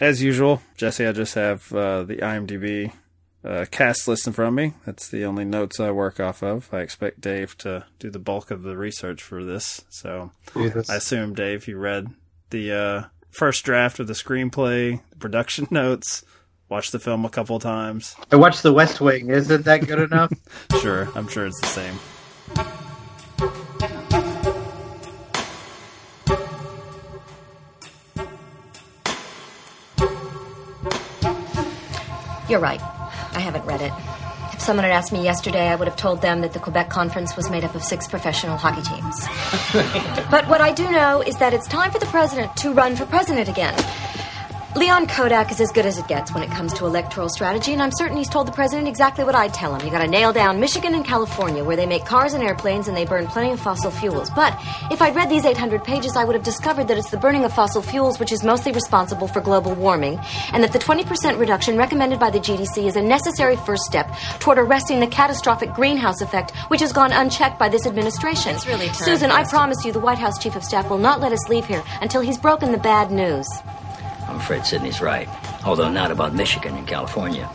as usual, Jesse, I just have uh, the IMDb uh, cast list in front of me. That's the only notes I work off of. I expect Dave to do the bulk of the research for this. So I assume, Dave, you read the uh, first draft of the screenplay, the production notes, watched the film a couple times. I watched The West Wing. Isn't that good enough? sure, I'm sure it's the same. You're right. I haven't read it. If someone had asked me yesterday, I would have told them that the Quebec Conference was made up of six professional hockey teams. but what I do know is that it's time for the president to run for president again. Leon Kodak is as good as it gets when it comes to electoral strategy, and I'm certain he's told the president exactly what I'd tell him. You gotta nail down Michigan and California, where they make cars and airplanes and they burn plenty of fossil fuels. But if I'd read these 800 pages, I would have discovered that it's the burning of fossil fuels which is mostly responsible for global warming, and that the 20% reduction recommended by the GDC is a necessary first step toward arresting the catastrophic greenhouse effect, which has gone unchecked by this administration. It's really Susan, I promise you, the White House Chief of Staff will not let us leave here until he's broken the bad news. I'm afraid Sydney's right, although not about Michigan and California.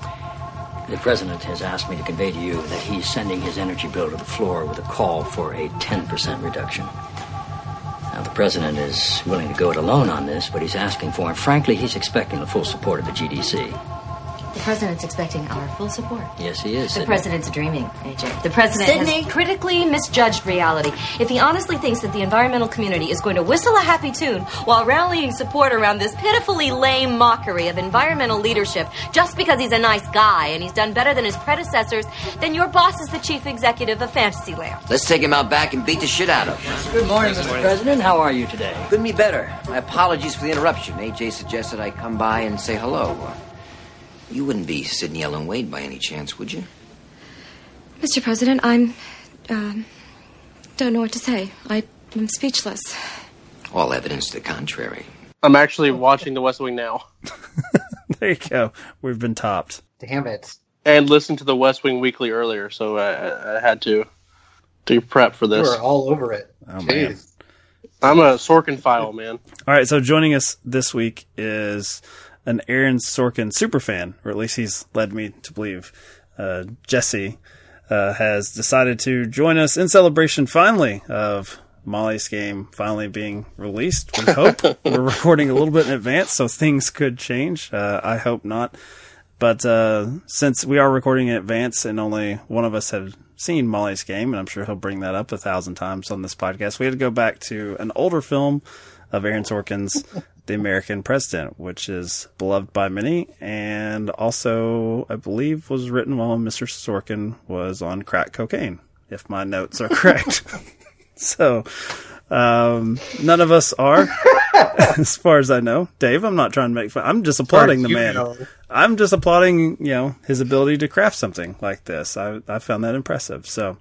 The president has asked me to convey to you that he's sending his energy bill to the floor with a call for a 10% reduction. Now, the president is willing to go it alone on this, but he's asking for, and frankly, he's expecting the full support of the GDC. The president's expecting our full support. Yes, he is. The Sydney. president's dreaming, AJ. The president Sydney? has critically misjudged reality. If he honestly thinks that the environmental community is going to whistle a happy tune while rallying support around this pitifully lame mockery of environmental leadership just because he's a nice guy and he's done better than his predecessors, then your boss is the chief executive of Fantasyland. Let's take him out back and beat the shit out of him. Good morning, Mr. President. How are you today? Couldn't be better. My apologies for the interruption. AJ suggested I come by and say hello. You wouldn't be Sydney Ellen Wade by any chance, would you? Mr. President, I'm. Um, don't know what to say. I, I'm speechless. All evidence to the contrary. I'm actually watching The West Wing now There you go. We've been topped. Damn it. and listened to The West Wing Weekly earlier, so I, I, I had to do prep for this. We are all over it. Oh, man. I'm a Sorkinphile, man. All right, so joining us this week is an Aaron Sorkin superfan, or at least he's led me to believe. Uh, Jesse uh, has decided to join us in celebration, finally, of Molly's game finally being released. We hope we're recording a little bit in advance, so things could change. Uh, I hope not. But uh, since we are recording in advance and only one of us have seen Molly's game, and I'm sure he'll bring that up a thousand times on this podcast, we had to go back to an older film of Aaron Sorkin's The American President, which is beloved by many and also, I believe, was written while Mr. Sorkin was on crack cocaine, if my notes are correct. so, um, none of us are, as far as I know. Dave, I'm not trying to make fun. I'm just applauding the man. know. I'm just applauding, you know, his ability to craft something like this. I, I found that impressive. So,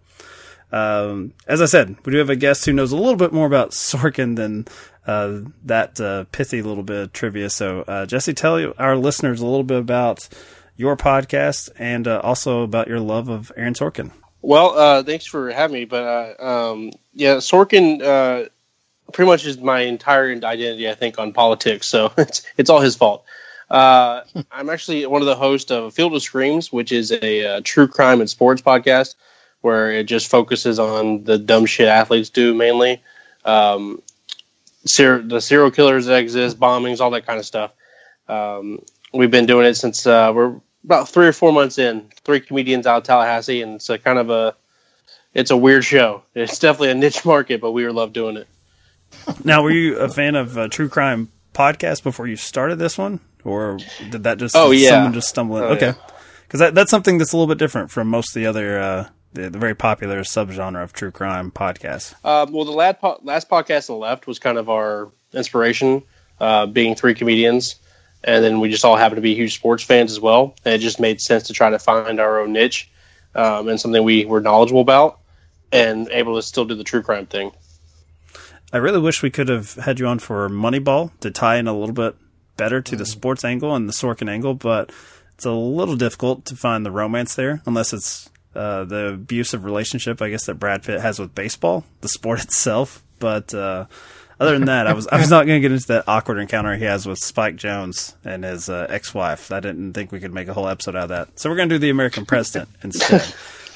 um, as I said, we do have a guest who knows a little bit more about Sorkin than uh, that uh, pithy little bit of trivia. So, uh, Jesse, tell our listeners a little bit about your podcast and uh, also about your love of Aaron Sorkin. Well, uh, thanks for having me. But um, yeah, Sorkin pretty much is my entire identity, I think, on politics. So it's it's all his fault. Uh, I'm actually one of the hosts of Field of Screams, which is a, true crime and sports podcast where it just focuses on the dumb shit athletes do mainly. Um, ser- the serial killers that exist, bombings, all that kind of stuff. Um, we've been doing it since uh, we're about three or four months in. Three comedians out of Tallahassee, and it's a kind of a it's a weird show. It's definitely a niche market, but we love doing it. Now, were you a fan of uh, true crime podcast before you started this one, or did that just Oh, yeah. someone just stumble in? Oh, okay, yeah. because that, that's something that's a little bit different from most of the other uh, the, the very popular subgenre of true crime podcasts. Um, well, the last, po- last podcast on the left was kind of our inspiration, uh, being three comedians, and then we just all happen to be huge sports fans as well. And it just made sense to try to find our own niche um, and something we were knowledgeable about, and able to still do the true crime thing. I really wish we could have had you on for Moneyball to tie in a little bit better to the sports angle and the Sorkin angle, but it's a little difficult to find the romance there unless it's uh, the abusive relationship, I guess, that Brad Pitt has with baseball, the sport itself. But uh, other than that, I was I was not going to get into that awkward encounter he has with Spike Jonze and his uh, ex-wife. I didn't think we could make a whole episode out of that. So we're going to do the American President instead.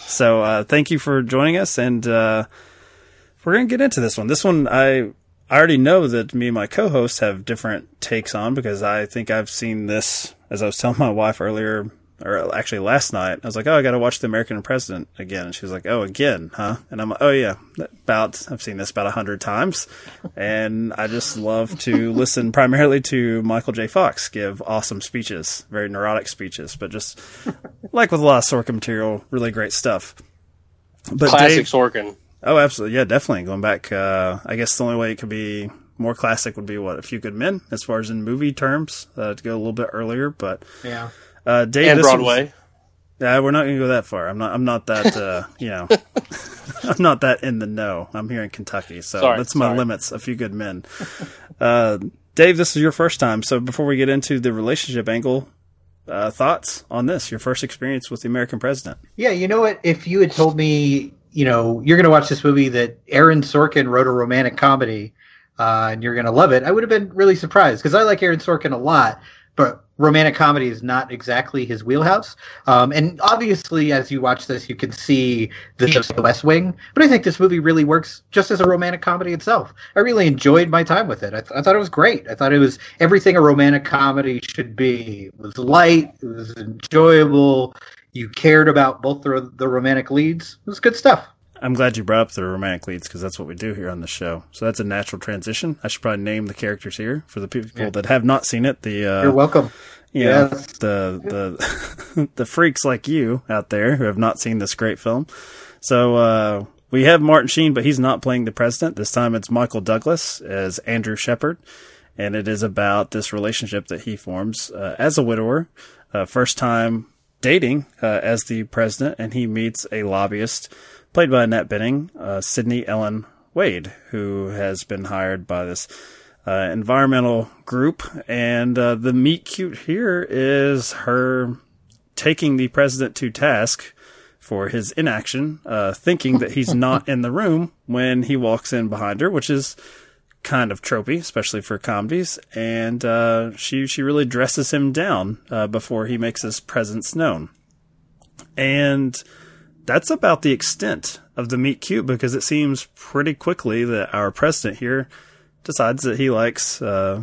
So uh, thank you for joining us, and uh, we're going to get into this one. This one I I already know that me and my co-hosts have different takes on because I think I've seen this as I was telling my wife earlier or actually last night, I was like, "Oh, I got to watch The American President again," and she was like, "Oh, again, huh?" And I'm like, "Oh yeah, about I've seen this about a hundred times, and I just love to listen primarily to Michael J. Fox give awesome speeches, very neurotic speeches, but just like with a lot of Sorkin material, really great stuff." But classic Dave, Sorkin. Oh, absolutely, yeah, definitely. Going back, uh, I guess the only way it could be more classic would be what a few good men, as far as in movie terms, uh, to go a little bit earlier, but yeah. Uh, Dave, and Broadway. Was, yeah, we're not going to go that far. I'm not. I'm not that. Uh, you know, I'm not that in the know. I'm here in Kentucky, so sorry, that's my sorry. limits. A few good men. Uh, Dave, this is your first time. So before we get into the relationship angle, uh, thoughts on this? Your first experience with the American president? Yeah, you know what? If you had told me, you know, you're going to watch this movie that Aaron Sorkin wrote a romantic comedy, uh, and you're going to love it, I would have been really surprised because I like Aaron Sorkin a lot. But romantic comedy is not exactly his wheelhouse. Um, and obviously, as you watch this, you can see the West Wing. But I think this movie really works just as a romantic comedy itself. I really enjoyed my time with it. I, th- I thought it was great. I thought it was everything a romantic comedy should be. It was light. It was enjoyable. You cared about both the, the romantic leads. It was good stuff. I'm glad you brought up the romantic leads because that's what we do here on the show. So that's a natural transition. I should probably name the characters here for the people yeah. that have not seen it. The uh, you're welcome. Yeah, yes. the the the freaks like you out there who have not seen this great film. So uh, we have Martin Sheen, but he's not playing the president this time. It's Michael Douglas as Andrew Shepard, and it is about this relationship that he forms uh, as a widower, uh, first time dating uh, as the president, and he meets a lobbyist played by Annette Bening, uh, Sydney Ellen Wade, who has been hired by this uh, environmental group. And uh, the meet cute here is her taking the president to task for his inaction, uh, thinking that he's not in the room when he walks in behind her, which is kind of tropey, especially for comedies. And uh, she she really dresses him down uh, before he makes his presence known. And that's about the extent of the meet cute because it seems pretty quickly that our president here decides that he likes uh,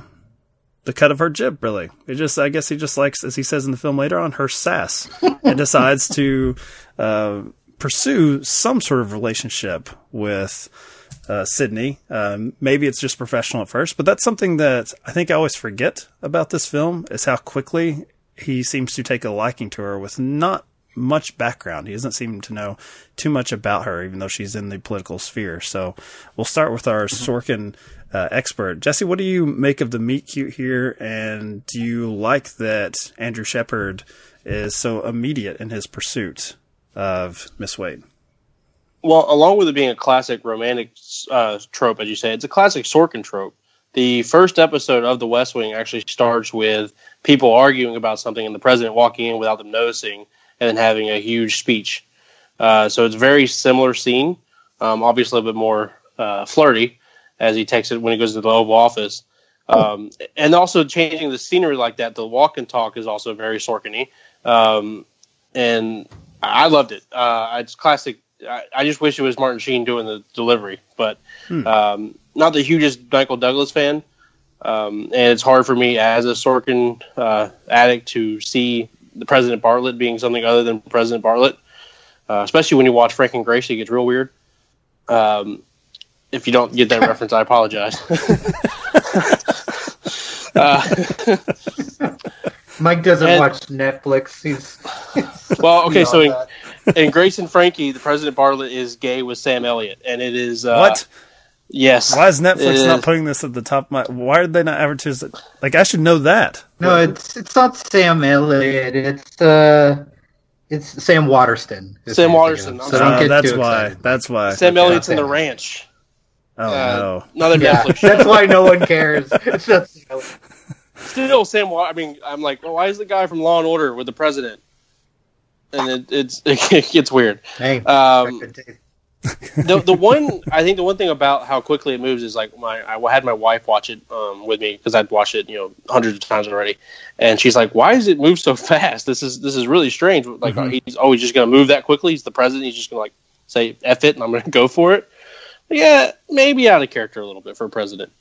the cut of her jib. Really, it just I guess he just likes, as he says in the film later on, her sass, and decides to uh, pursue some sort of relationship with. Uh, Sydney. Um, maybe it's just professional at first, but that's something that I think I always forget about this film is how quickly he seems to take a liking to her with not much background. He doesn't seem to know too much about her, even though she's in the political sphere. So we'll start with our mm-hmm. Sorkin uh, expert. Jesse, what do you make of the meet cute here? And do you like that Andrew Shepard is so immediate in his pursuit of Miss Wade? Well, along with it being a classic romantic uh, trope, as you say, it's a classic Sorkin trope. The first episode of The West Wing actually starts with people arguing about something and the president walking in without them noticing and then having a huge speech. Uh, so it's very similar scene, um, obviously a little bit more uh, flirty as he takes it when he goes to the Oval Office. Um, and also changing the scenery like that, the walk and talk is also very Sorkin um, and I loved it. Uh, it's classic. I, I, just wish it was Martin Sheen doing the delivery, but hmm. um, not the hugest Michael Douglas fan. Um, and it's hard for me as a Sorkin uh, addict to see the President Bartlet being something other than President Bartlet, uh, especially when you watch Frank and Gracie, it gets real weird. Um, if you don't get that reference, I apologize. uh, Mike doesn't and, watch Netflix. He's, he's well, okay. So in, in, Grace and Frankie, the President Bartlet is gay with Sam Elliott, and it is uh, what? Yes. Why is Netflix is. not putting this at the top of my? Why did they not advertise it? Like I should know that. No, it's it's not Sam Elliott. It's uh, it's Sam Waterston. Sam Waterston. So uh, that's why. Excited. That's why. Sam okay. Elliott's in the ranch. Oh uh, no! Another yeah, Netflix. that's why no one cares. It's just still Sam. I mean, I'm like, well, why is the guy from Law and Order with the president? And it, it's it gets weird. Hey, um, the the one I think the one thing about how quickly it moves is like my I had my wife watch it um, with me because I'd watched it you know hundreds of times already, and she's like, "Why does it move so fast? This is this is really strange. Like Mhm. he's always just going to move that quickly. He's the president. He's just going to like say f it, and I'm going to go for it. Yeah, maybe out of character a little bit for a president.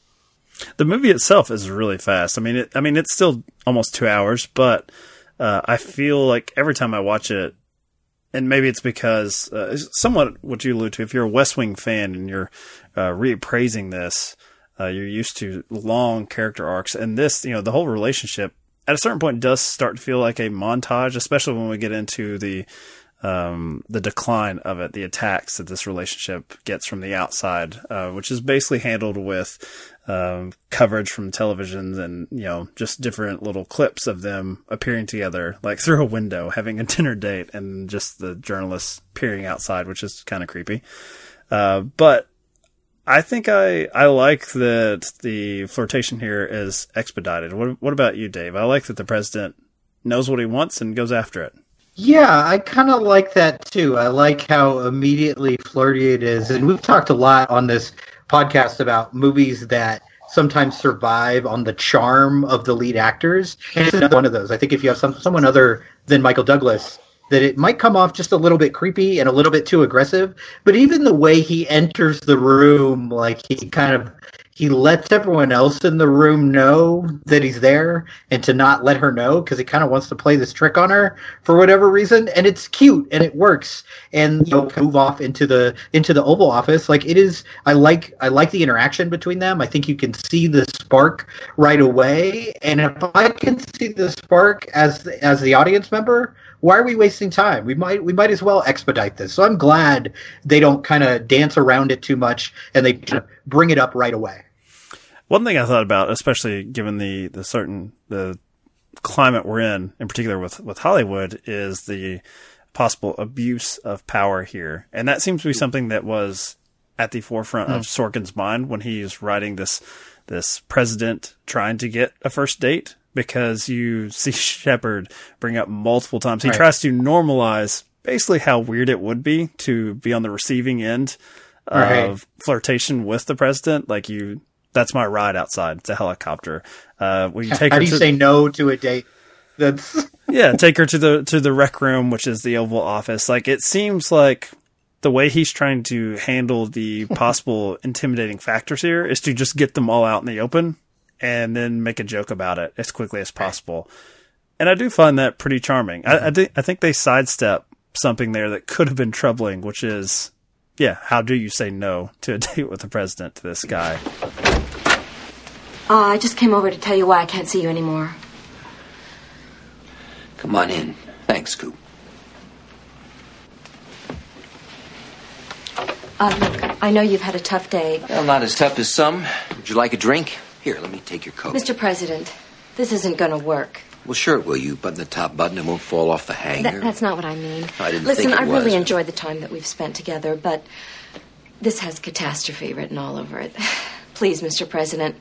The movie itself is really fast. I mean, it, I mean, it's still almost two hours, but uh, I feel like every time I watch it, and maybe it's because uh, somewhat what you allude to. If you're a West Wing fan and you're uh, reappraising this, uh, you're used to long character arcs, and this, you know, the whole relationship at a certain point does start to feel like a montage, especially when we get into the um, the decline of it, the attacks that this relationship gets from the outside, uh, which is basically handled with um, coverage from televisions and you know just different little clips of them appearing together, like through a window, having a dinner date, and just the journalists peering outside, which is kind of creepy. Uh, but I think I I like that the flirtation here is expedited. What what about you, Dave? I like that the president knows what he wants and goes after it. Yeah, I kind of like that too. I like how immediately flirty it is. And we've talked a lot on this podcast about movies that sometimes survive on the charm of the lead actors. And it's one of those. I think if you have some, someone other than Michael Douglas, that it might come off just a little bit creepy and a little bit too aggressive. But even the way he enters the room, like he kind of he lets everyone else in the room know that he's there and to not let her know because he kind of wants to play this trick on her for whatever reason and it's cute and it works. And you know move off into the into the oval office. Like it is i like i like the interaction between them. I think you can see the spark right away. And if i can see the spark as as the audience member why are we wasting time? We might we might as well expedite this. So i'm glad they don't kind of dance around it too much and they bring it up right away One thing I thought about, especially given the, the certain the climate we're in, in particular with, with Hollywood, is the possible abuse of power here, and that seems to be hmm. something that was at the forefront of hmm. Sorkin's mind when he's writing this this president trying to get a first date. Because you see Shepard bring up multiple times, he Right. tries to normalize basically how weird it would be to be on the receiving end Right. of flirtation with the president. Like you, that's my ride outside. It's a helicopter. Uh, take how her do you to, say no to a date that's yeah, take her to the, to the rec room, which is the Oval Office. Like it seems like the way he's trying to handle the possible intimidating factors here is to just get them all out in the open and then make a joke about it as quickly as possible. And I do find that pretty charming. I, I, think I think they sidestep something there that could have been troubling, which is, yeah, how do you say no to a date with the president to this guy? Uh, I just came over to tell you why I can't see you anymore. Come on in. Thanks, Coop. Uh, look, I know you've had a tough day. Well, not as tough as some. Would you like a drink? Here, let me take your coat. Mr. President, this isn't going to work. Well, sure it will. You button the top button, and it won't fall off the hanger. That, that's not what I mean. I didn't Listen, think it I really was. enjoyed the time that we've spent together, but this has catastrophe written all over it. Please, Mr. President,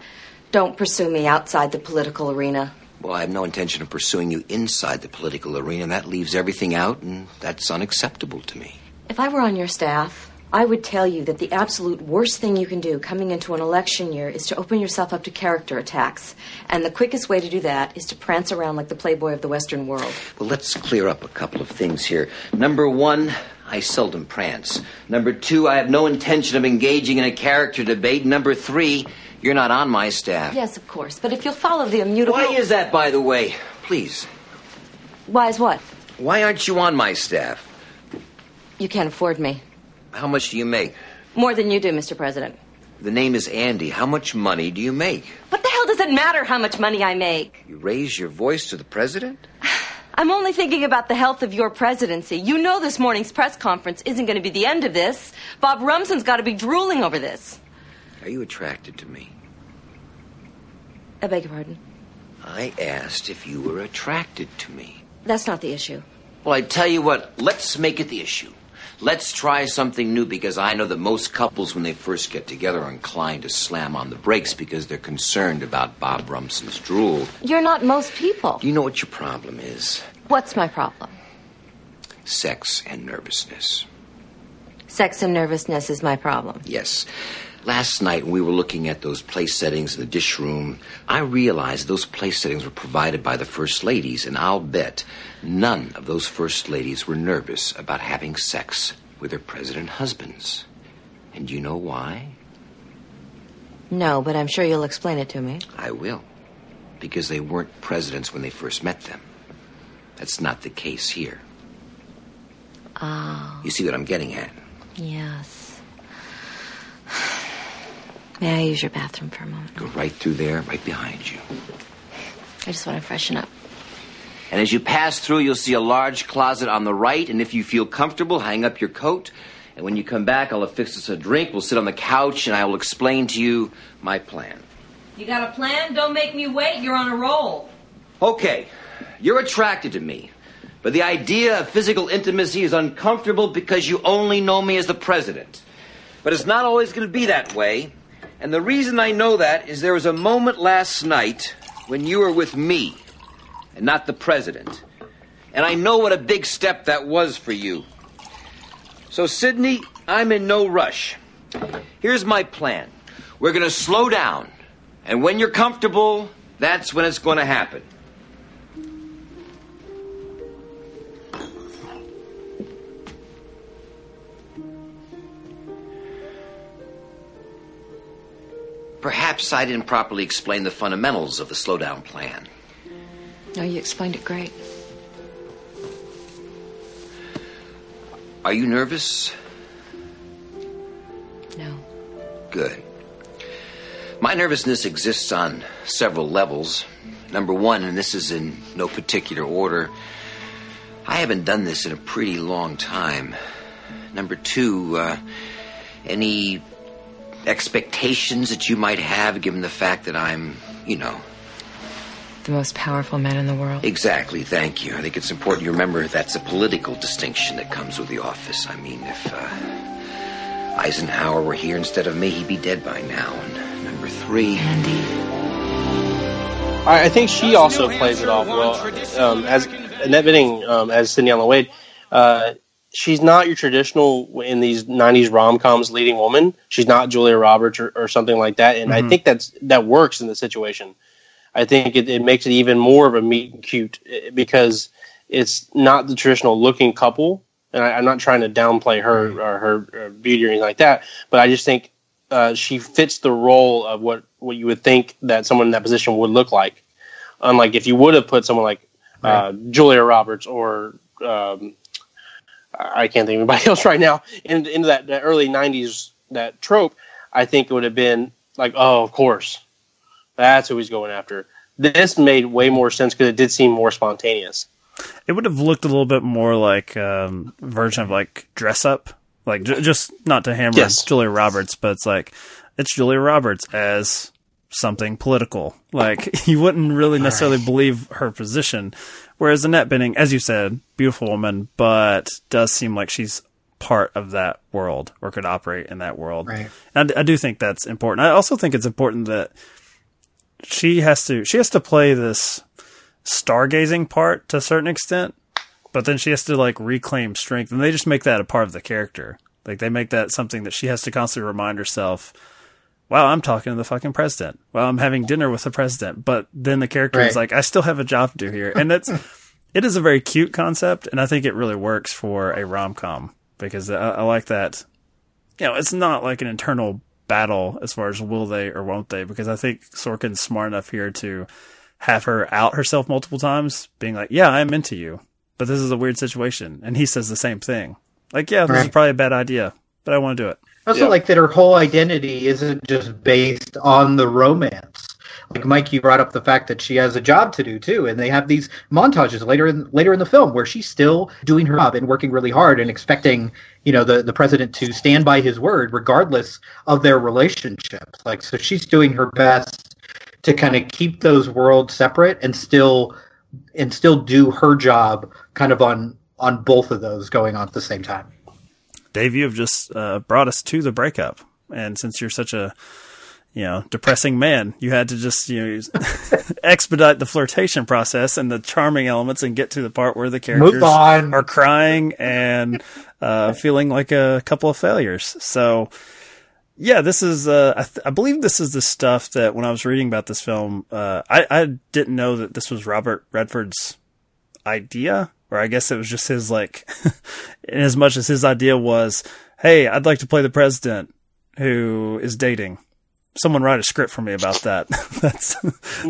don't pursue me outside the political arena. Well, I have no intention of pursuing you inside the political arena. That leaves everything out, and that's unacceptable to me. If I were on your staff, I would tell you that the absolute worst thing you can do coming into an election year is to open yourself up to character attacks. And the quickest way to do that is to prance around like the playboy of the Western world. Well, let's clear up a couple of things here. Number one, I seldom prance. Number two, I have no intention of engaging in a character debate. Number three, you're not on my staff. Yes, of course. But if you'll follow the immutable. Why is that, by the way? Please. Why is what? Why aren't you on my staff? You can't afford me. How much do you make? More than you do, Mr. President. The name is Andy. How much money do you make? What the hell does it matter how much money I make? You raise your voice to the president? I'm only thinking about the health of your presidency. You know this morning's press conference isn't going to be the end of this. Bob Rumson's got to be drooling over this. Are you attracted to me? I beg your pardon. I asked if you were attracted to me. That's not the issue. Well, I tell you what, let's make it the issue. Let's try something new because I know that most couples, when they first get together, are inclined to slam on the brakes because they're concerned about Bob Rumson's drool. You're not most people. Do you know what your problem is? What's my problem? Sex and nervousness. Sex and nervousness is my problem. Yes. Last night, when we were looking at those place settings in the dish room, I realized those place settings were provided by the First Ladies, and I'll bet none of those First Ladies were nervous about having sex with their president husbands. And you know why? No, but I'm sure you'll explain it to me. I will. Because they weren't presidents when they first met them. That's not the case here. Oh, You see what I'm getting at? yes. May I use your bathroom for a moment? Go right through there, right behind you. I just want to freshen up. And as you pass through, you'll see a large closet on the right. And if you feel comfortable, hang up your coat. And when you come back, I'll affix us a drink. We'll sit on the couch, and I will explain to you my plan. You got a plan? Don't make me wait. You're on a roll. Okay, you're attracted to me. But the idea of physical intimacy is uncomfortable because you only know me as the president. But it's not always going to be that way. And the reason I know that is there was a moment last night when you were with me and not the president. And I know what a big step that was for you. So, Sydney, I'm in no rush. Here's my plan we're going to slow down. And when you're comfortable, that's when it's going to happen. Perhaps I didn't properly explain the fundamentals of the slowdown plan. No, you explained it great. Are you nervous? No. Good. My nervousness exists on several levels. Number one, and this is in no particular order, I haven't done this in a pretty long time. Number two, uh, any expectations that you might have given the fact that I'm, you know. The most powerful man in the world. Exactly, thank you. I think it's important you remember that's a political distinction that comes with the office. I mean, if uh, Eisenhower were here instead of me, he'd be dead by now. And number three. I, I think she also plays it off well. Um, as Annette Bening, um, as Sydney Ellen Wade, uh, she's not your traditional in these '90s rom coms leading woman. She's not Julia Roberts or, or something like that, and I think that's that works in the situation. I think it, it makes it even more of a meet and cute eh, because it's not the traditional looking couple. And I, I'm not trying to downplay her or her, her beauty or anything like that, but I just think uh, she fits the role of what, what you would think that someone in that position would look like. Unlike if you would have put someone like uh, Julia Roberts or um, I can't think of anybody else right now into, into that, that early '90s that trope, I think it would have been like, oh, of course, that's who he's going after. This made way more sense because it did seem more spontaneous. It would have looked a little bit more like um, version of like dress up, like j- just not to hammer Yes. Julia Roberts, but it's like it's Julia Roberts as something political. Like you wouldn't really necessarily believe her position, whereas Annette Bening, as you said, beautiful woman, but does seem like she's part of that world or could operate in that world. Right. And I, I do think that's important. I also think it's important that she has to she has to play this stargazing part to a certain extent, but then she has to like reclaim strength, and they just make that a part of the character. Like they make that something that she has to constantly remind herself. Wow, I'm talking to the fucking president. Well, I'm having dinner with the president, but then the character is like, I still have a job to do here, and that's it is a very cute concept, and I think it really works for a rom com because I, I like that. You know, it's not like an internal battle as far as will they or won't they, because I think Sorkin's smart enough here to have her out herself multiple times, being like, "Yeah, I'm into you, but this is a weird situation," and he says the same thing, like, "Yeah, this is probably a bad idea, but I want to do it." I also Yeah. like that her whole identity isn't just based on the romance. Like Mike, you brought up the fact that she has a job to do too, and they have these montages later in later in the film where she's still doing her job and working really hard and expecting, you know, the the president to stand by his word regardless of their relationship. Like, so she's doing her best to kind of keep those worlds separate and still and still do her job kind of on on both of those going on at the same time. Dave, you have just uh, brought us to the breakup, and since you're such a you know, depressing man. You had to just, you know, expedite the flirtation process and the charming elements and get to the part where the characters are crying and uh, feeling like a couple of failures. So, yeah, this is, uh, I, th- I, believe this is the stuff that when I was reading about this film, uh, I, I didn't know that this was Robert Redford's idea, or I guess it was just his, like, in as much as his idea was, hey, I'd like to play the president who is dating someone write a script for me about that. that's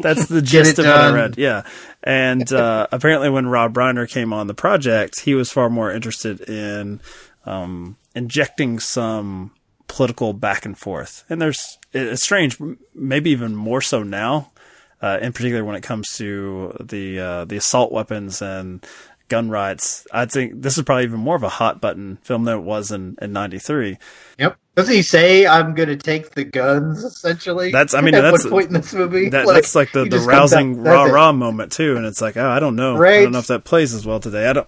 that's the gist of what I read. Yeah, and uh, apparently when Rob Reiner came on the project, he was far more interested in um, injecting some political back and forth. And there's it's strange, maybe even more so now. Uh, in particular, when it comes to the uh, the assault weapons and gun rights, I think this is probably even more of a hot button film than it was in in '93. Yep. Does he say I'm going to take the guns? Essentially, that's. I mean, at that's point in this movie. That, like, that's like the, the rousing rah rah moment too, and it's like, oh, I don't know, right? I don't know if that plays as well today. I don't.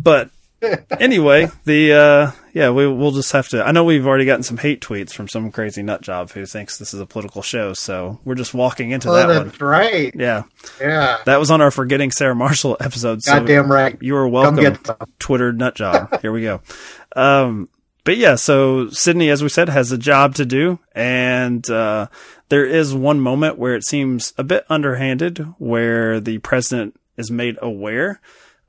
But anyway, the uh, yeah, we we'll just have to. I know we've already gotten some hate tweets from some crazy nut job who thinks this is a political show, so we're just walking into oh, that that's one. Right? Yeah, yeah. That was on our forgetting Sarah Marshall episode. So Goddamn right. You are welcome, Twitter nut job. Here we go. Um, but yeah, so Sydney, as we said, has a job to do, and uh, there is one moment where it seems a bit underhanded, where the president is made aware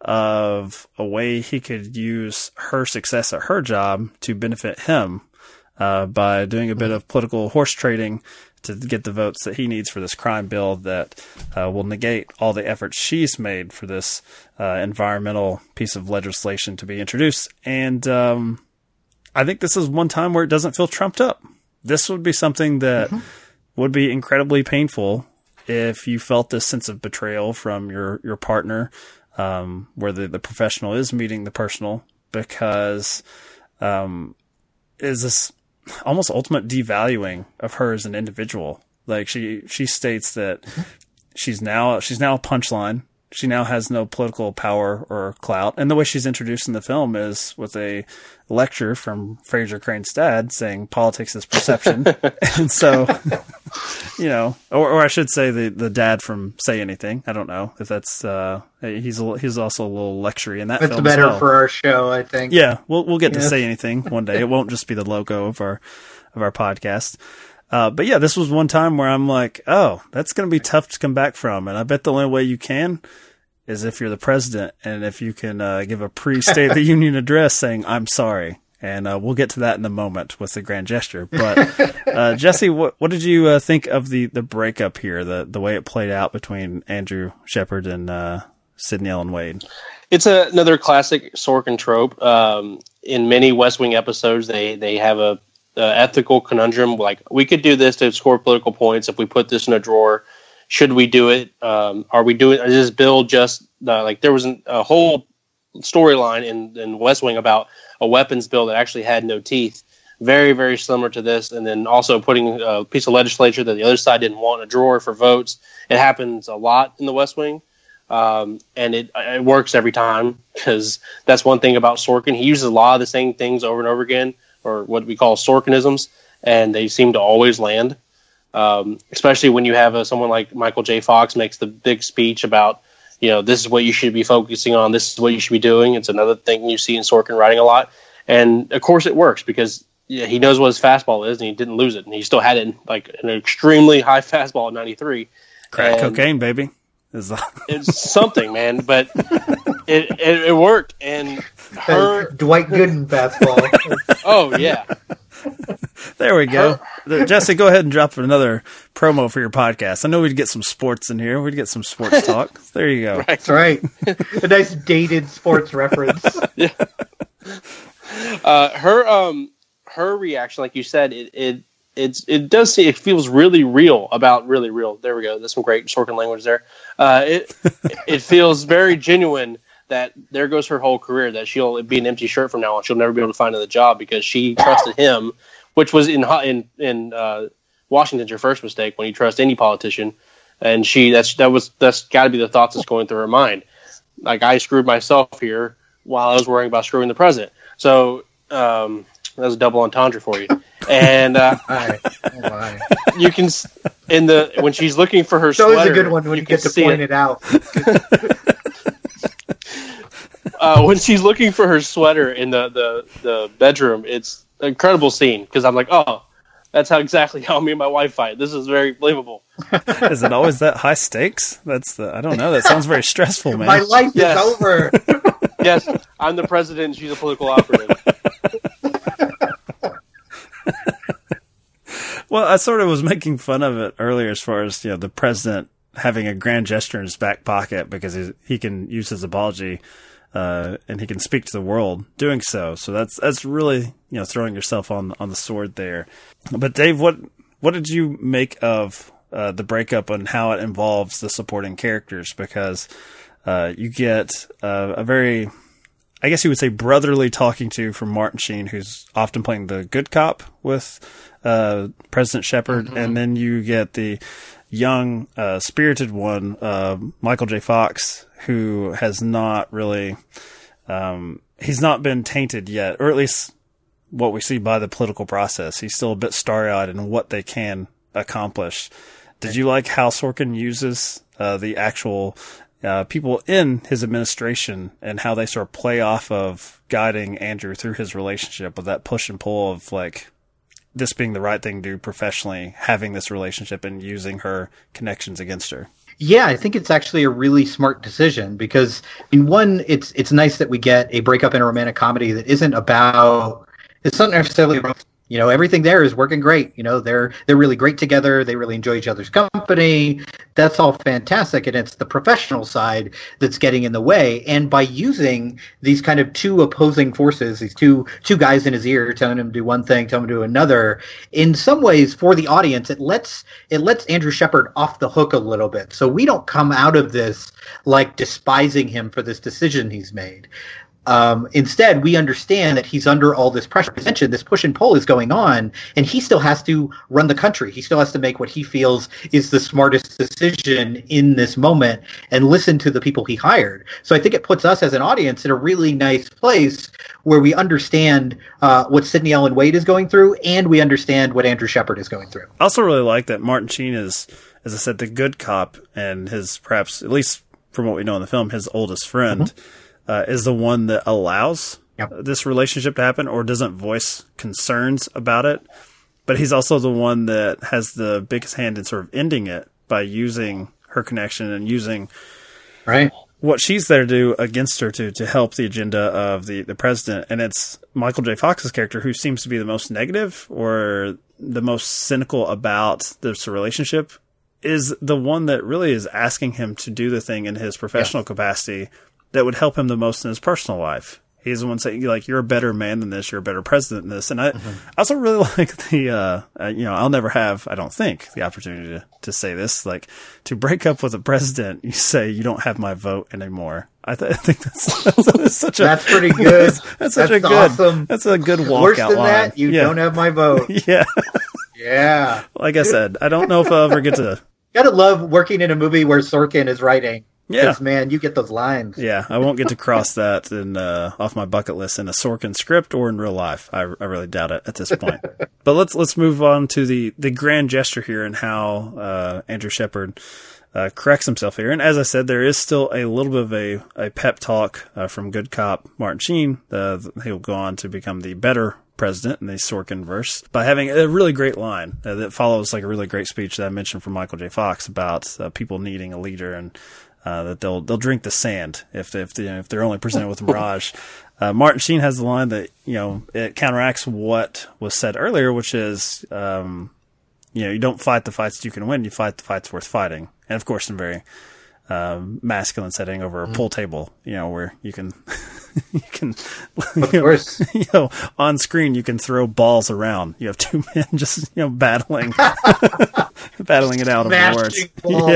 of a way he could use her success at her job to benefit him uh, by doing a bit of political horse trading to get the votes that he needs for this crime bill that uh, will negate all the efforts she's made for this uh, environmental piece of legislation to be introduced. And um, I think this is one time where it doesn't feel trumped up. This would be something that mm-hmm. would be incredibly painful if you felt this sense of betrayal from your your partner, um, where the, the professional is meeting the personal, because um, is this almost ultimate devaluing of her as an individual. Like she she states that mm-hmm. she's now she's now a punchline she now has no political power or clout. And the way she's introduced in the film is with a lecture from Frasier Crane's dad saying politics is perception. and so, you know, or, or I should say the, the dad from Say Anything. I don't know if that's, uh, he's a, he's also a little lectury in that That's better well. for our show, I think. Yeah. We'll, we'll get yeah. to Say Anything one day. It won't just be the logo of our, of our podcast. Uh, but yeah, this was one time where I'm like, oh, that's going to be tough to come back from. And I bet the only way you can is if you're the president and if you can uh, give a pre State of the Union address saying, I'm sorry. And uh, we'll get to that in a moment with the grand gesture. But uh, Jesse, what, what did you uh, think of the, the breakup here, the, the way it played out between Andrew Shepard and uh, Sydney Ellen Wade? It's a, another classic Sorkin trope. Um, in many West Wing episodes, they, they have a ethical conundrum. Like we could do this to score political points if we put this in a drawer. Should we do it? Um, are we doing? Is this bill just uh, like there was an, a whole storyline in in West Wing about a weapons bill that actually had no teeth, very very similar to this, and then also putting a piece of legislature that the other side didn't want in a drawer for votes. It happens a lot in the West Wing. Um, and it it works every time because that's one thing about Sorkin. He uses a lot of the same things over and over again, or what we call Sorkinisms, and they seem to always land. Um, especially when you have a, someone like Michael J. Fox makes the big speech about, you know, this is what you should be focusing on, this is what you should be doing. It's another thing you see in Sorkin writing a lot, and of course it works because yeah, he knows what his fastball is, and he didn't lose it, and he still had it in, like an extremely high fastball at 93. Crack and cocaine, baby. it's something, man, but it, it, it worked, and her Dwight Gooden fastball. oh yeah, there we go. Her... Jesse, go ahead and drop another promo for your podcast. I know we'd get some sports in here. We'd get some sports talk. There you go. That's right. A nice dated sports reference. Yeah. Uh, her um her reaction, like you said, it, it it's it does see it feels really real about really real. There we go. There's some great Sorkin language there. Uh, it it feels very genuine that there goes her whole career. That she'll be an empty shirt from now on. She'll never be able to find another job because she trusted him, which was in in in uh, Washington's your first mistake when you trust any politician. And she that's that was that's got to be the thoughts that's going through her mind. Like I screwed myself here while I was worrying about screwing the president. So um, that was a double entendre for you. and uh, Hi. Oh, my. you can in the when she's looking for her It's always sweater. a good one when you, can get to see point it. it, out. uh, when she's looking for her sweater in the the, the bedroom, it's an incredible scene because I'm like, oh, that's how exactly how me and my wife fight. This is very believable. Is it always that high stakes? That's the I don't know. That sounds very stressful, man. My life Yes. is over. Yes, I'm the president. and She's a political operative. Well, I sort of was making fun of it earlier, as far as you know, the president having a grand gesture in his back pocket because he, he can use his apology, uh, and he can speak to the world doing so. So that's that's really you know throwing yourself on on the sword there. But Dave, what what did you make of uh, the breakup and how it involves the supporting characters? Because uh, you get uh, a very I guess you would say brotherly talking to from Martin Sheen, who's often playing the good cop with uh, President Shepard, and then you get the young, uh, spirited one, uh, Michael J. Fox, who has not really, um, he's not been tainted yet, or at least what we see by the political process. He's still a bit starry eyed in what they can accomplish. Did you like how Sorkin uses uh, the actual uh, people in his administration and how they sort of play off of guiding Andrew through his relationship with that push and pull of like this being the right thing to do professionally, having this relationship and using her connections against her? Yeah, I think it's actually a really smart decision because I mean, one, it's it's nice that we get a breakup in a romantic comedy that isn't about. It's not necessarily about, you know everything there is working great. You know they're they're really great together. They really enjoy each other's company. That's all fantastic, and it's the professional side that's getting in the way. And by using these kind of two opposing forces, these two two guys in his ear telling him to do one thing, telling him to do another, in some ways for the audience, it lets it lets Andrew Shepard off the hook a little bit. So we don't come out of this like despising him for this decision he's made. Um, instead, we understand that he's under all this pressure. As mentioned, this push and pull is going on, and he still has to run the country. He still has to make what he feels is the smartest decision in this moment and listen to the people he hired. So I think it puts us as an audience in a really nice place where we understand uh, what Sydney Ellen Wade is going through, and we understand what Andrew Shepard is going through. I also really like that Martin Sheen is, as I said, the good cop, and his perhaps, at least from what we know in the film, his oldest friend uh, is the one that allows Yep. this relationship to happen or doesn't voice concerns about it. But he's also the one that has the biggest hand in sort of ending it by using her connection and using Right? what she's there to do against her to to help the agenda of the the president and it's Michael J Fox's character who seems to be the most negative or the most cynical about this relationship is the one that really is asking him to do the thing in his professional capacity that would help him the most in his personal life. He's the one saying like you're a better man than this, you're a better president than this, and I, I also really like the uh, uh, you know I'll never have I don't think the opportunity to to say this like to break up with a president you say you don't have my vote anymore. I, th- I think that's, that's, that's such a That's pretty good. that's such a That's good awesome. that's a good walkout Worse than line. that, you yeah. don't have my vote. yeah. Yeah. Like I said, I don't know if I'll ever get to Gotta love working in a movie where Sorkin is writing. Yeah. man, you get those lines. Yeah, I won't get to cross that in, uh, off my bucket list in a Sorkin script or in real life. I, I really doubt it at this point. but let's let's move on to the the grand gesture here and how uh, Andrew Shepard uh, corrects himself here. And as I said, there is still a little bit of a, a pep talk uh, from good cop Martin Sheen. Uh, he'll go on to become the better president in the Sorkin verse by having a really great line uh, that follows like a really great speech that I mentioned from Michael J. Fox about uh, people needing a leader and uh, that they'll they'll drink the sand if they, if they, if they're only presented with mirage. Uh, Martin Sheen has the line that you know it counteracts what was said earlier, which is um, you know you don't fight the fights you can win, you fight the fights worth fighting, and of course in very um, masculine setting over a pool table, you know where you can you can Of you know, course. you know on screen you can throw balls around. You have two men just you know battling battling it out over words. Smashing balls.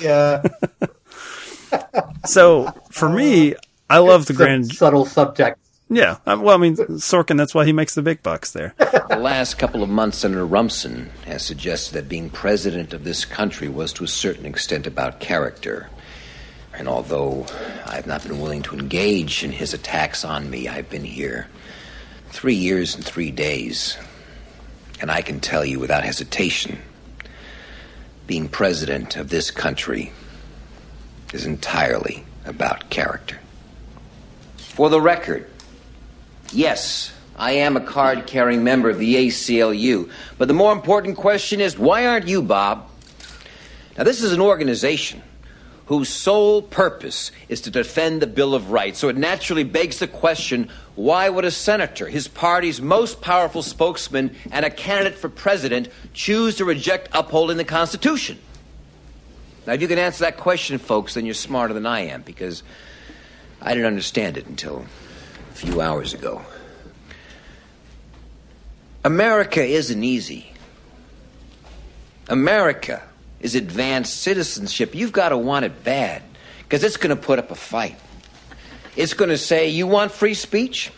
Yeah. Yeah. So for me, I love the grand. subtle subtext. Yeah, uh, well, I mean Sorkin. That's why he makes the big bucks there. The last couple of months, Senator Rumson has suggested that being president of this country was to a certain extent about character. And although I've not been willing to engage in his attacks on me, I've been here Three years and three days. And I can tell you without hesitation being president of this country is entirely about character. For the record, yes, I am a card carrying member of the ACLU, but the more important question is why aren't you, Bob? Now, this is an organization whose sole purpose is to defend the Bill of Rights. So it naturally begs the question why would a senator, his party's most powerful spokesman, and a candidate for president choose to reject upholding the Constitution? Now, if you can answer that question, folks, then you're smarter than I am because I didn't understand it until few hours ago. America isn't easy. America is advanced citizenship. You've got to want it bad because it's going to put up a fight. It's going to say, You want free speech?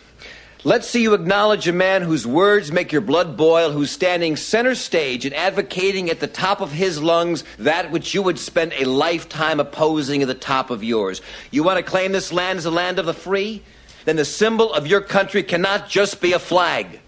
Let's see you acknowledge a man whose words make your blood boil, who's standing center stage and advocating at the top of his lungs that which you would spend a lifetime opposing at the top of yours. You want to claim this land as a land of the free? Then the symbol of your country cannot just be a flag.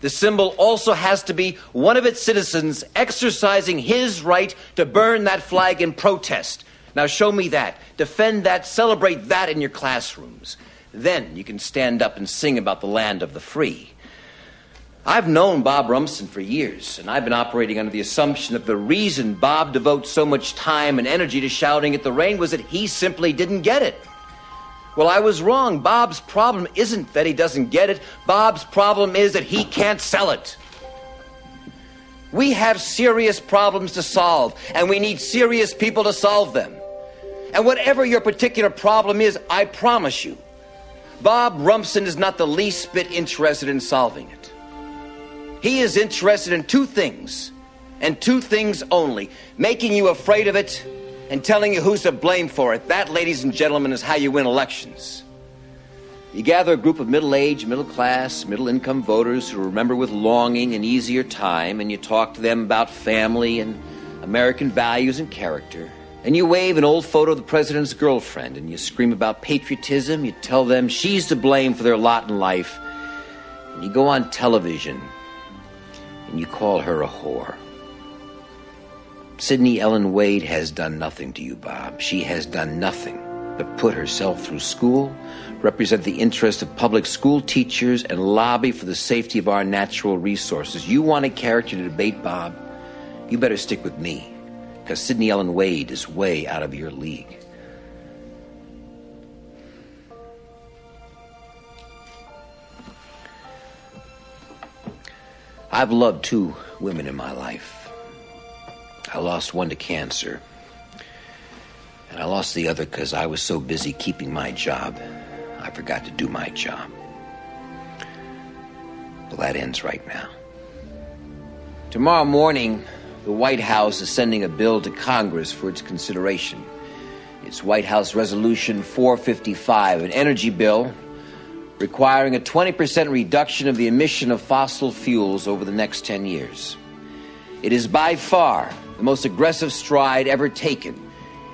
The symbol also has to be one of its citizens exercising his right to burn that flag in protest. Now, show me that. Defend that. Celebrate that in your classrooms. Then you can stand up and sing about the land of the free. I've known Bob Rumson for years, and I've been operating under the assumption that the reason Bob devotes so much time and energy to shouting at the rain was that he simply didn't get it. Well, I was wrong. Bob's problem isn't that he doesn't get it, Bob's problem is that he can't sell it. We have serious problems to solve, and we need serious people to solve them. And whatever your particular problem is, I promise you, Bob Rumson is not the least bit interested in solving it. He is interested in two things, and two things only making you afraid of it and telling you who's to blame for it. That, ladies and gentlemen, is how you win elections. You gather a group of middle aged, middle class, middle income voters who remember with longing an easier time, and you talk to them about family and American values and character. And you wave an old photo of the president's girlfriend, and you scream about patriotism. You tell them she's to blame for their lot in life. And you go on television, and you call her a whore. Sydney Ellen Wade has done nothing to you, Bob. She has done nothing but put herself through school, represent the interests of public school teachers, and lobby for the safety of our natural resources. You want a character to debate, Bob? You better stick with me, because Sydney Ellen Wade is way out of your league. I've loved two women in my life. I lost one to cancer. And I lost the other because I was so busy keeping my job, I forgot to do my job. Well, that ends right now. Tomorrow morning, the White House is sending a bill to Congress for its consideration. It's White House Resolution 455, an energy bill requiring a 20% reduction of the emission of fossil fuels over the next 10 years. It is by far the most aggressive stride ever taken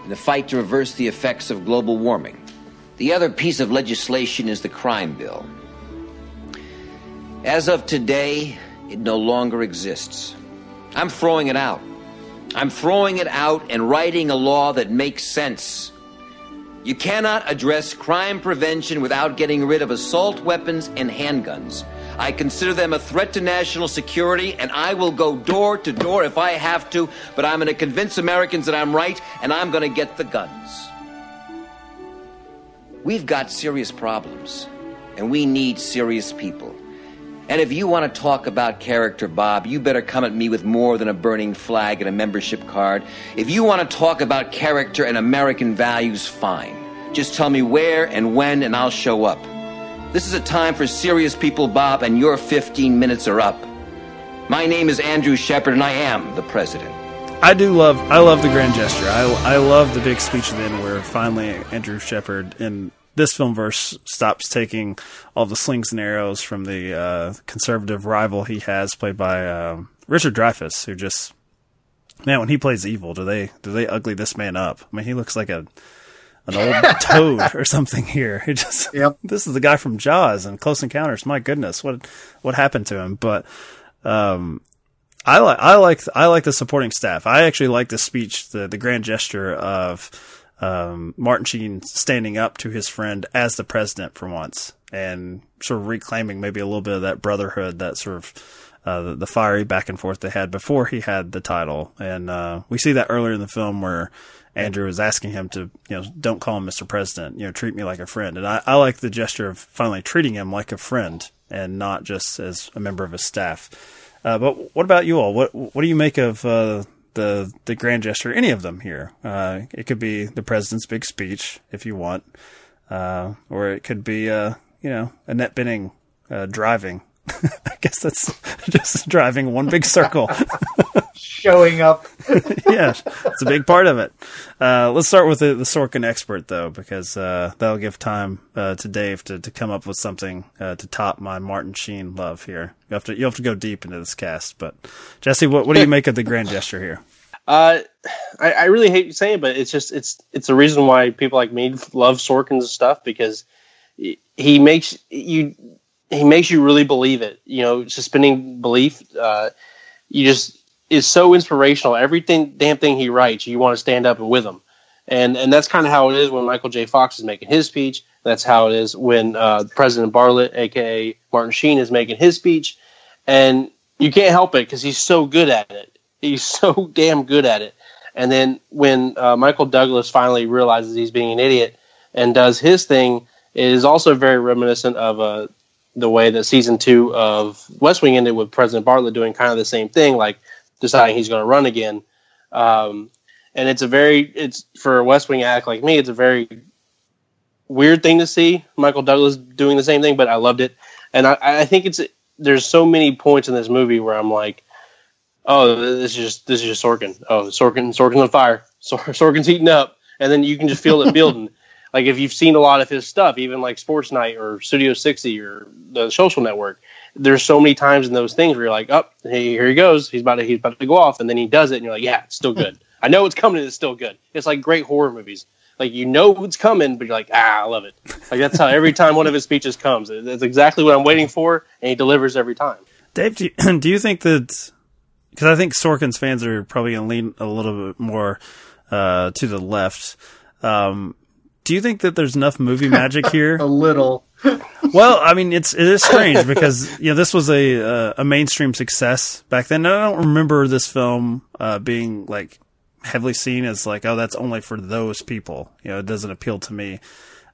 in the fight to reverse the effects of global warming. The other piece of legislation is the crime bill. As of today, it no longer exists. I'm throwing it out. I'm throwing it out and writing a law that makes sense. You cannot address crime prevention without getting rid of assault weapons and handguns. I consider them a threat to national security, and I will go door to door if I have to, but I'm going to convince Americans that I'm right, and I'm going to get the guns. We've got serious problems, and we need serious people. And if you want to talk about character, Bob, you better come at me with more than a burning flag and a membership card. If you want to talk about character and American values, fine. Just tell me where and when, and I'll show up. This is a time for serious people, Bob, and your 15 minutes are up. My name is Andrew Shepard, and I am the president. I do love I love the grand gesture. I I love the big speech at the end where finally Andrew Shepard in this film verse stops taking all the slings and arrows from the uh, conservative rival he has, played by um, Richard Dreyfuss, who just man when he plays evil, do they do they ugly this man up? I mean, he looks like a an old toad or something here. It just Yep. this is the guy from Jaws and Close Encounters. My goodness, what what happened to him? But um, I like I like I like the supporting staff. I actually like the speech, the the grand gesture of um, Martin Sheen standing up to his friend as the president for once and sort of reclaiming maybe a little bit of that brotherhood, that sort of uh, the, the fiery back and forth they had before he had the title. And uh, we see that earlier in the film where Andrew is asking him to, you know, don't call him Mr. President, you know, treat me like a friend. And I, I like the gesture of finally treating him like a friend and not just as a member of his staff. Uh, but what about you all? What what do you make of uh, the the grand gesture? Any of them here? Uh, it could be the president's big speech, if you want, uh, or it could be uh, you know Annette Bening uh, driving. I guess that's just driving one big circle. Showing up. yeah, it's a big part of it. Uh, let's start with the, the Sorkin expert, though, because uh, that'll give time uh, to Dave to, to come up with something uh, to top my Martin Sheen love here. You have to you have to go deep into this cast, but Jesse, what what do you make of the grand gesture here? Uh, I, I really hate saying, it, but it's just it's it's the reason why people like me love Sorkin's stuff because he- he makes you he makes you really believe it. You know, suspending belief. Uh, you just is so inspirational. Everything damn thing he writes, you want to stand up and with him. And and that's kind of how it is when Michael J. Fox is making his speech. That's how it is when uh, President Bartlet, aka Martin Sheen, is making his speech. And you can't help it because he's so good at it. He's so damn good at it. And then when uh, Michael Douglas finally realizes he's being an idiot and does his thing, it is also very reminiscent of uh, the way that season two of West Wing ended with President Bartlet doing kind of the same thing, like deciding he's going to run again. Um, and it's a very, it's for a West Wing act like me, it's a very weird thing to see Michael Douglas doing the same thing, but I loved it. And I, I think it's, there's so many points in this movie where I'm like, oh, this is just this is just Sorkin. Oh, Sorkin, Sorkin's on fire. Sorkin's heating up, and then you can just feel it building. Like if you've seen a lot of his stuff, even like Sports Night or Studio 60 or the Social Network, there's so many times in those things where you're like, oh, hey, here he goes. He's about to he's about to go off, and then he does it, and you're like, yeah, it's still good. I know it's coming. and It's still good. It's like great horror movies. Like you know it's coming, but you're like, ah, I love it. Like that's how every time one of his speeches comes, that's exactly what I'm waiting for, and he delivers every time. Dave, do you, do you think that? Because I think Sorkin's fans are probably going to lean a little bit more uh, to the left. Um, do you think that there's enough movie magic here? A little. well, I mean, it's it is strange because you know this was a uh, a mainstream success back then. I don't remember this film uh, being like heavily seen as like, oh, that's only for those people. You know, it doesn't appeal to me.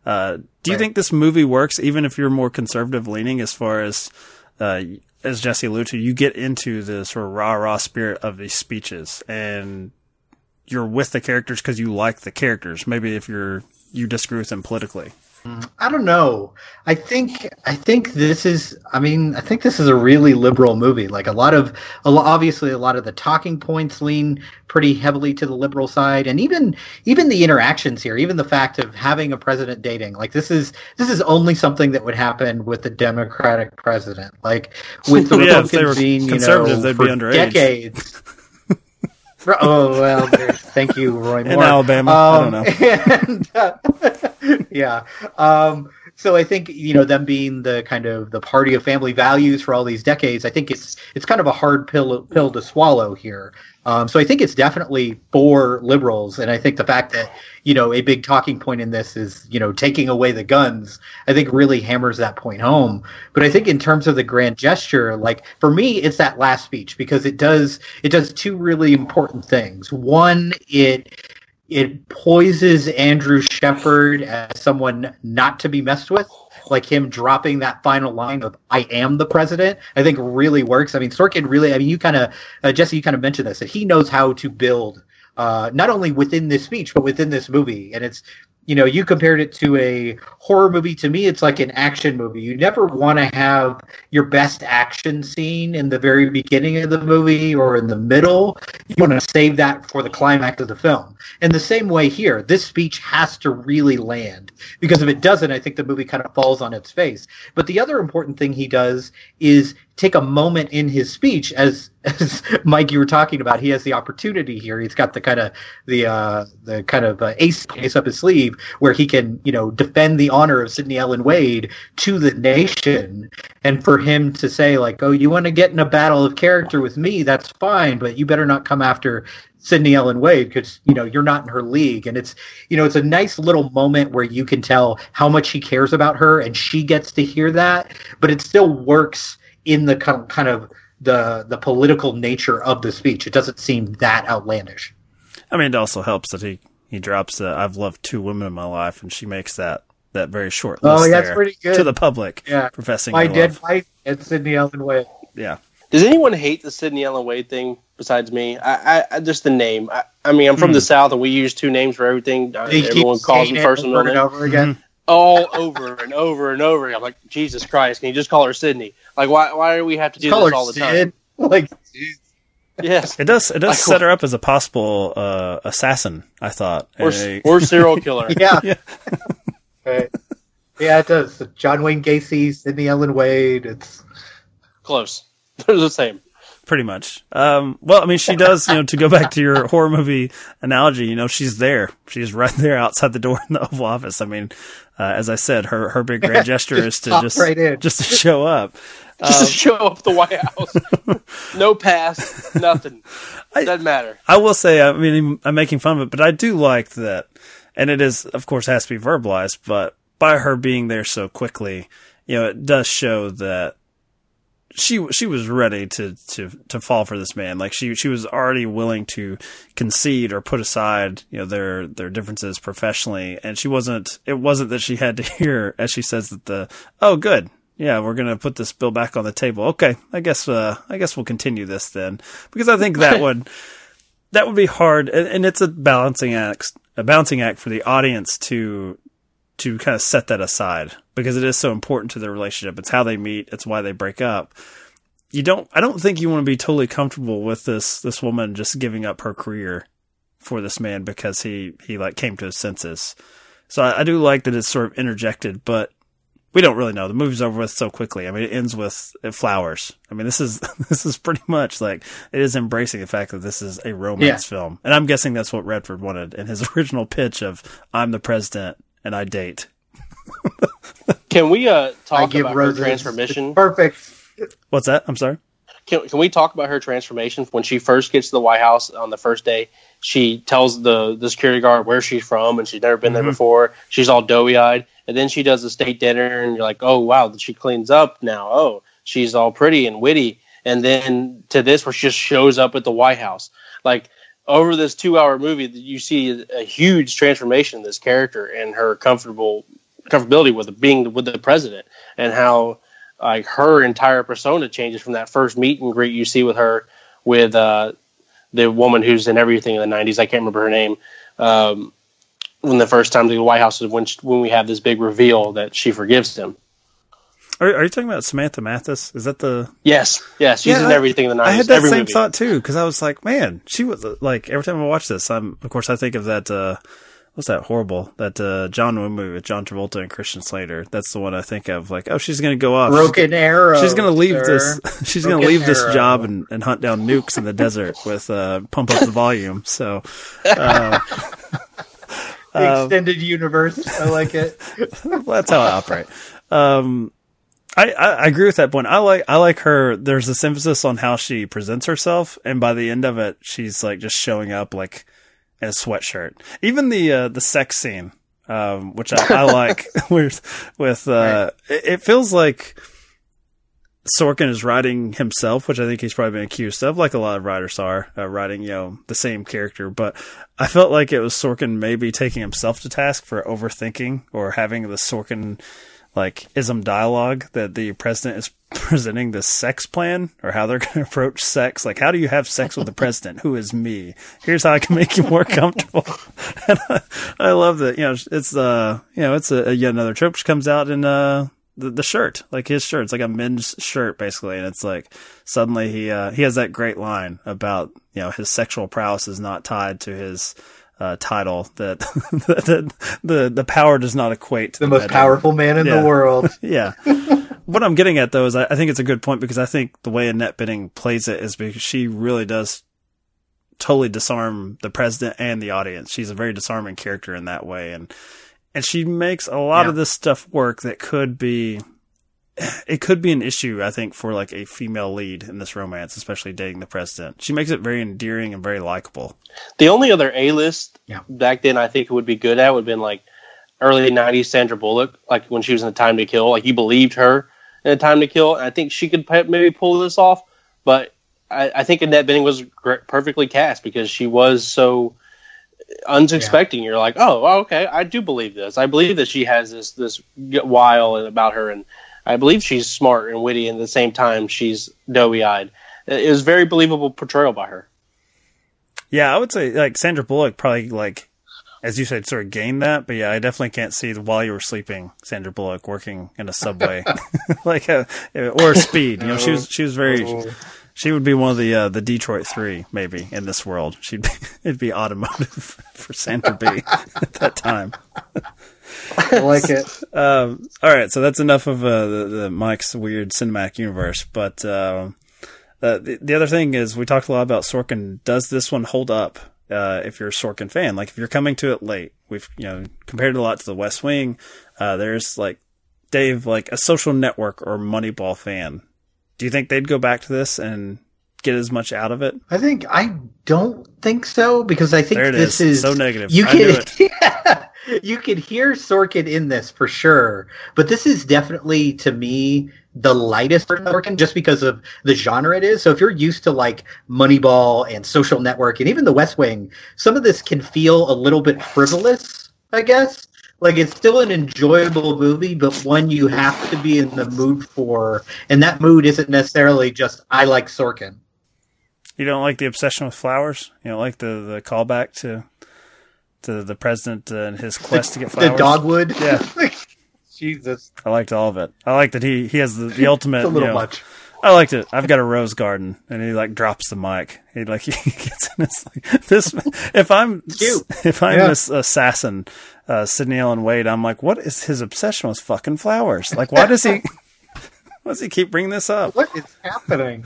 Uh, do you Right. think this movie works even if you're more conservative leaning as far as uh, as Jesse alluded to, you get into the sort of rah rah spirit of these speeches and you're with the characters because you like the characters. Maybe if you're you disagree with them politically. I don't know. I think I think this is. I mean, I think this is a really liberal movie. Like a lot of, a lo- obviously, a lot of the talking points lean pretty heavily to the liberal side, and even even the interactions here, even the fact of having a president dating. Like this is this is only something that would happen with the Democratic president. Like with the Yeah, Republicans being, you know, for decades. For- oh well, thank you, Roy Moore. In Moore. Alabama, I don't know. And, uh, yeah. Um, so I think you know them being the kind of the party of family values for all these decades. I think it's it's kind of a hard pill pill to swallow here. Um, so I think it's definitely for liberals, and I think the fact that you know a big talking point in this is you know taking away the guns. I think really hammers that point home. But I think in terms of the grand gesture, like for me, it's that last speech because it does it does two really important things. One, it it poises Andrew Shepard as someone not to be messed with. Like him dropping that final line of "I am the president," I think really works. I mean, Sorkin really. I mean, you kind of uh, Jesse, you kind of mentioned this that he knows how to build uh, not only within this speech but within this movie, and it's you know you compared it to a horror movie. To me, it's like an action movie. You never want to have your best action scene in the very beginning of the movie or in the middle. You want to save that for the climax of the film. In the same way here, this speech has to really land because if it doesn't, I think the movie kind of falls on its face. But the other important thing he does is take a moment in his speech as as Mike you were talking about he has the opportunity here. He's got the kind of the uh the kind of uh, ace case up his sleeve where he can you know defend the honor of Sydney Ellen Wade to the nation. And for him to say like oh you want to get in a battle of character with me? That's fine but you better not come after Sydney Ellen Wade because you know you're not in her league, and it's you know it's a nice little moment where you can tell how much he cares about her, and she gets to hear that, but it still works in the kind of the the political nature of the speech. It doesn't seem that outlandish. I mean, it also helps that he he drops the "I've loved two women in my life," and she makes that that very short oh, list. Oh, that's there pretty good to the public. Yeah, professing my her dead love. wife and Sydney Ellen Wade. Yeah. Does anyone hate the Sydney Ellen Wade thing besides me? I, I, I just the name. I, I mean, I'm from Hmm. the South, and we use two names for everything. Uh, He Everyone calls saying them first and over middle and over again. All over and over and over. I'm like, Jesus Christ! Can you just call her Sydney? Like, why? Why do we have to do Call this her all the time? Sid. Like Yes, It does. It does Like, set her up as a possible uh, assassin. I thought. or, And or serial killer. yeah. Yeah. Right. Yeah, it does. John Wayne Gacy, Sydney Ellen Wade. It's Close. They're the same. Pretty much. Um, well, I mean, she does. You know, to go back to your horror movie analogy, you know, she's there. She's right there outside the door in the Oval Office. I mean, uh, as I said, her her big grand gesture Just is to just right in. just to show up. Just Um, to show up the White House. no pass. Nothing. Doesn't matter. I will say, I mean, I'm making fun of it, but I do like that, and it is, of course, has to be verbalized. But by her being there so quickly, you know, it does show that she she was ready to to to fall for this man. Like she she was already willing to concede or put aside, you know, their their differences professionally, and she wasn't. It wasn't that she had to hear, as she says, that the oh good. Yeah, we're gonna put this bill back on the table. Okay, I guess uh, I guess we'll continue this then, because I think that would that would be hard, and, and it's a balancing act, a balancing act for the audience to to kind of set that aside because it is so important to their relationship. It's how they meet. It's why they break up. You don't. I don't think you want to be totally comfortable with this this woman just giving up her career for this man because he he like came to his senses. So I, I do like that it's sort of interjected, but we don't really know. The movie's over with so quickly. I mean, it ends with flowers. I mean, this is this is pretty much like it is embracing the fact that this is a romance film, and I'm guessing that's what Redford wanted in his original pitch of "I'm the president and I date." Can we uh, I talk give about roses. her transformation? Perfect. What's that? I'm sorry. Can, can we talk about her transformation when she first gets to the White House on the first day? She tells the the security guard where she's from and she's never been there before. She's all doughy eyed, and then she does the state dinner, and you're like, oh wow, she cleans up now. Oh, she's all pretty and witty, and then to this where she just shows up at the White House. Like over this two hour movie, you see a huge transformation in this character and her comfortable comfortability with being with the president, and how like her entire persona changes from that first meet and greet you see with her with uh, the woman who's in everything in the 90s. I can't remember her name. Um, when the first time the White House is when, when we have this big reveal that she forgives him. Are, are you talking about Samantha Mathis? Is that the? Yes, yes, she's Yeah, in I- everything in the 90s. I had that every same movie. thought too because I was like, man, she was like every time I watch this, I'm of course I think of that. uh What's that horrible that uh John Woo movie with John Travolta and Christian Slater? That's the one I think of. Like, oh, she's gonna go off. Broken Arrow. She's gonna leave sir. this. She's gonna Broken leave this job and, and hunt down nukes in the desert with uh, pump up the volume. So, uh, The um, extended universe. I like it. that's how I operate. Um, I, I, I agree with that point. I like I like her. There's this emphasis on how she presents herself, and by the end of it, she's like just showing up like in a sweatshirt. Even the uh, the sex scene, um, which I, I like, with with uh, it, it feels like Sorkin is writing himself, which I think he's probably been accused of, like a lot of writers are, uh, writing, you know, the same character. But I felt like it was Sorkin maybe taking himself to task for overthinking or having the Sorkin, like, ism dialogue that the president is presenting this sex plan or how they're going to approach sex. Like, how do you have sex with the president? Who is me? Here's how I can make you more comfortable. and I, I love that, you know, it's, uh, you know, it's a, a yet another trope which comes out in, uh, the, the shirt, like his shirt. It's like a men's shirt basically, and it's like suddenly he uh, he has that great line about you know his sexual prowess is not tied to his uh, title that the, the the power does not equate to The the, most powerful man in Yeah. the world. Yeah. what I'm getting at though is I, I think it's a good point because I think the way Annette Bening plays it is because she really does totally disarm the president and the audience. She's a very disarming character in that way, and and she makes a lot Yeah. of this stuff work that could be. It could be an issue, I think, for like a female lead in this romance, especially dating the president. She makes it very endearing and very likable. The only other A list Yeah. back then I think it would be good at would have been like early '90s Sandra Bullock, like when she was in The Time to Kill. Like you believed her in The Time to Kill, and I think she could maybe pull this off. But I, I think Annette Bening was gr- perfectly cast because she was so unsuspecting. You're like, oh, okay, I do believe this. I believe that she has this this wile about her, and I believe she's smart and witty, and at the same time she's doughy eyed. It was very believable portrayal by her. Yeah, I would say like Sandra Bullock probably like as you said sort of gained that, but yeah, I definitely can't see the while you were sleeping Sandra Bullock working in a subway like a, or speed. You know, she was she was very she would be one of the uh, the Detroit 3 maybe in this world. She'd be it'd be automotive for Sandra B at that time. I like it. Um, all right, so that's enough of uh, the, the Mike's weird cinematic universe. But uh, uh, the, the other thing is, we talked a lot about Sorkin. Does this one hold up? Uh, if you're a Sorkin fan, like if you're coming to it late, we've you know compared it a lot to The West Wing. Uh, there's like Dave, like a Social Network or Moneyball fan. Do you think they'd go back to this and get as much out of it? I think I don't think so because I think this is. is So negative. You can, knew it. yeah, you can hear Sorkin in this for sure, but this is definitely to me the lightest Sorkin just because of the genre it is. So if you're used to like Moneyball and Social Network and even The West Wing, some of this can feel a little bit frivolous, I guess. Like it's still an enjoyable movie, but one you have to be in the mood for, and that mood isn't necessarily just I like Sorkin. You don't like the obsession with flowers? You don't like the the callback to to the president and his quest to get flowers? The dogwood. Yeah. Jesus. I liked all of it. I like that he he has the, the ultimate. It's a little you know- much. I liked it. I've got a rose garden, and he like drops the mic. He like he gets in this like this. If I'm Cute. if I'm Yeah. this assassin, uh, Sydney Allen Wade, I'm like, what is his obsession with fucking flowers? Like, why does he? why does he keep bringing this up? What is happening?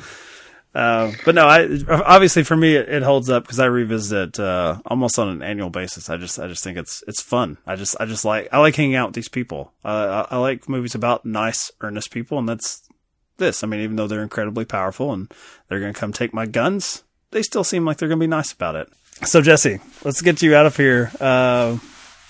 Uh, but no, I obviously for me it, it holds up because I revisit it uh, almost on an annual basis. I just I just think it's it's fun. I just I just like I like hanging out with these people. Uh, I, I like movies about nice, earnest people, and that's this. I mean, even though they're incredibly powerful and they're going to come take my guns, they still seem like they're going to be nice about it. So Jesse, let's get you out of here.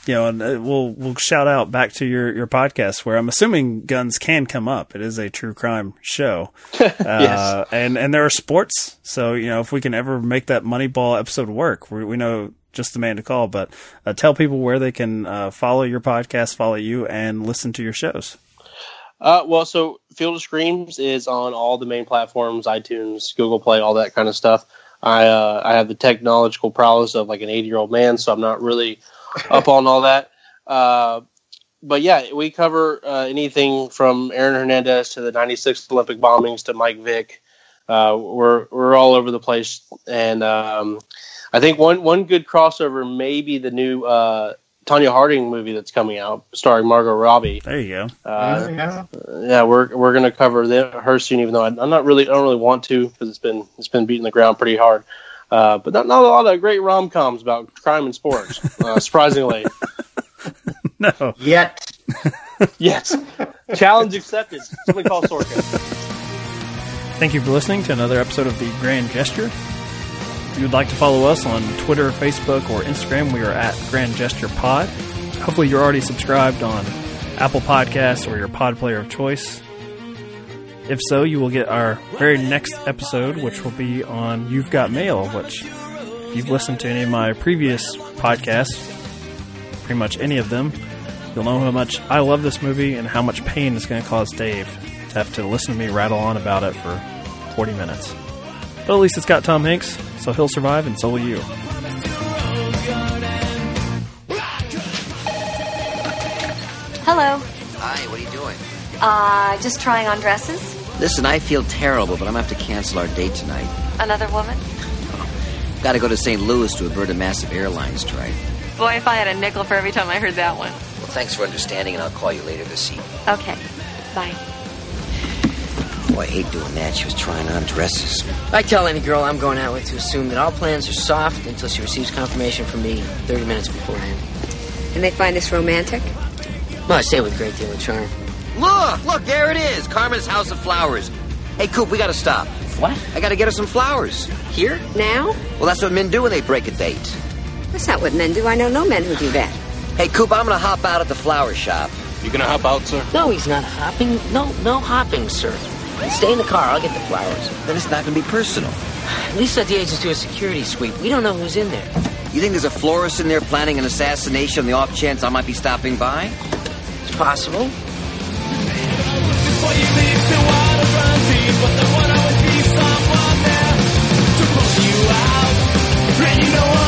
You know, and uh, we'll we'll shout out back to your your podcast where I'm assuming guns can come up. It is a true crime show, uh, and and there are sports. So you know, if we can ever make that Moneyball episode work, we, we know just the man to call. But uh, tell people where they can uh, follow your podcast, follow you, and listen to your shows. Uh, well, so Field of Screams is on all the main platforms: iTunes, Google Play, all that kind of stuff. I uh, I have the technological prowess of like an 80 year old man, so I'm not really up on all that. Uh, but yeah, we cover uh, anything from Aaron Hernandez to the '96 Olympic bombings to Mike Vick. Uh, we're we're all over the place, and um, I think one one good crossover may be the new uh, Tonya Harding movie that's coming out, starring Margot Robbie. There you go. Uh, yeah. yeah, we're we're gonna cover the, her soon, even though I, I'm not really I don't really want to because it's been it's been beating the ground pretty hard. Uh, but not, not a lot of great rom coms about crime and sports, uh, surprisingly. No, Yet. yes, challenge accepted. Somebody call Sorkin. Thank you for listening to another episode of The Grand Gesture. If you would like to follow us on Twitter, Facebook, or Instagram, we are at Grand Gesture Pod. Hopefully, you're already subscribed on Apple Podcasts or your pod player of choice. If so, you will get our very next episode, which will be on You've Got Mail, which, if you've listened to any of my previous podcasts, pretty much any of them, you'll know how much I love this movie and how much pain it's going to cause Dave to have to listen to me rattle on about it for 40 minutes. But at least it's got Tom Hanks, so he'll survive, and so will you. Hello. Hi, what are you doing? Uh, just trying on dresses. Listen, I feel terrible, but I'm gonna have to cancel our date tonight. Another woman? Oh. Gotta go to St. Louis to avert a massive airline strike. Boy, if I had a nickel for every time I heard that one. Well, thanks for understanding, and I'll call you later this evening. Okay. Bye. Boy, I hate doing that. She was trying on dresses. I tell any girl I'm going out with to assume that all plans are soft until she receives confirmation from me 30 minutes beforehand. And they find this romantic? Well, I say with a great deal of charm. Look, look, there it is. Carmen's House of Flowers. Hey, Coop, we gotta stop. What? I gotta get her some flowers. Here? Now? Well, that's what men do when they break a date. That's not what men do. I know no men who do that. Hey, Coop, I'm gonna hop out at the flower shop. You gonna hop out, sir? No, he's not hopping. No, no hopping, sir. Stay in the car. I'll get the flowers. Then it's not gonna be personal. At least let the agents do a security sweep. We don't know who's in there. You think there's a florist in there planning an assassination on the off chance I might be stopping by? It's possible. But there always be someone there to pull you out. And you know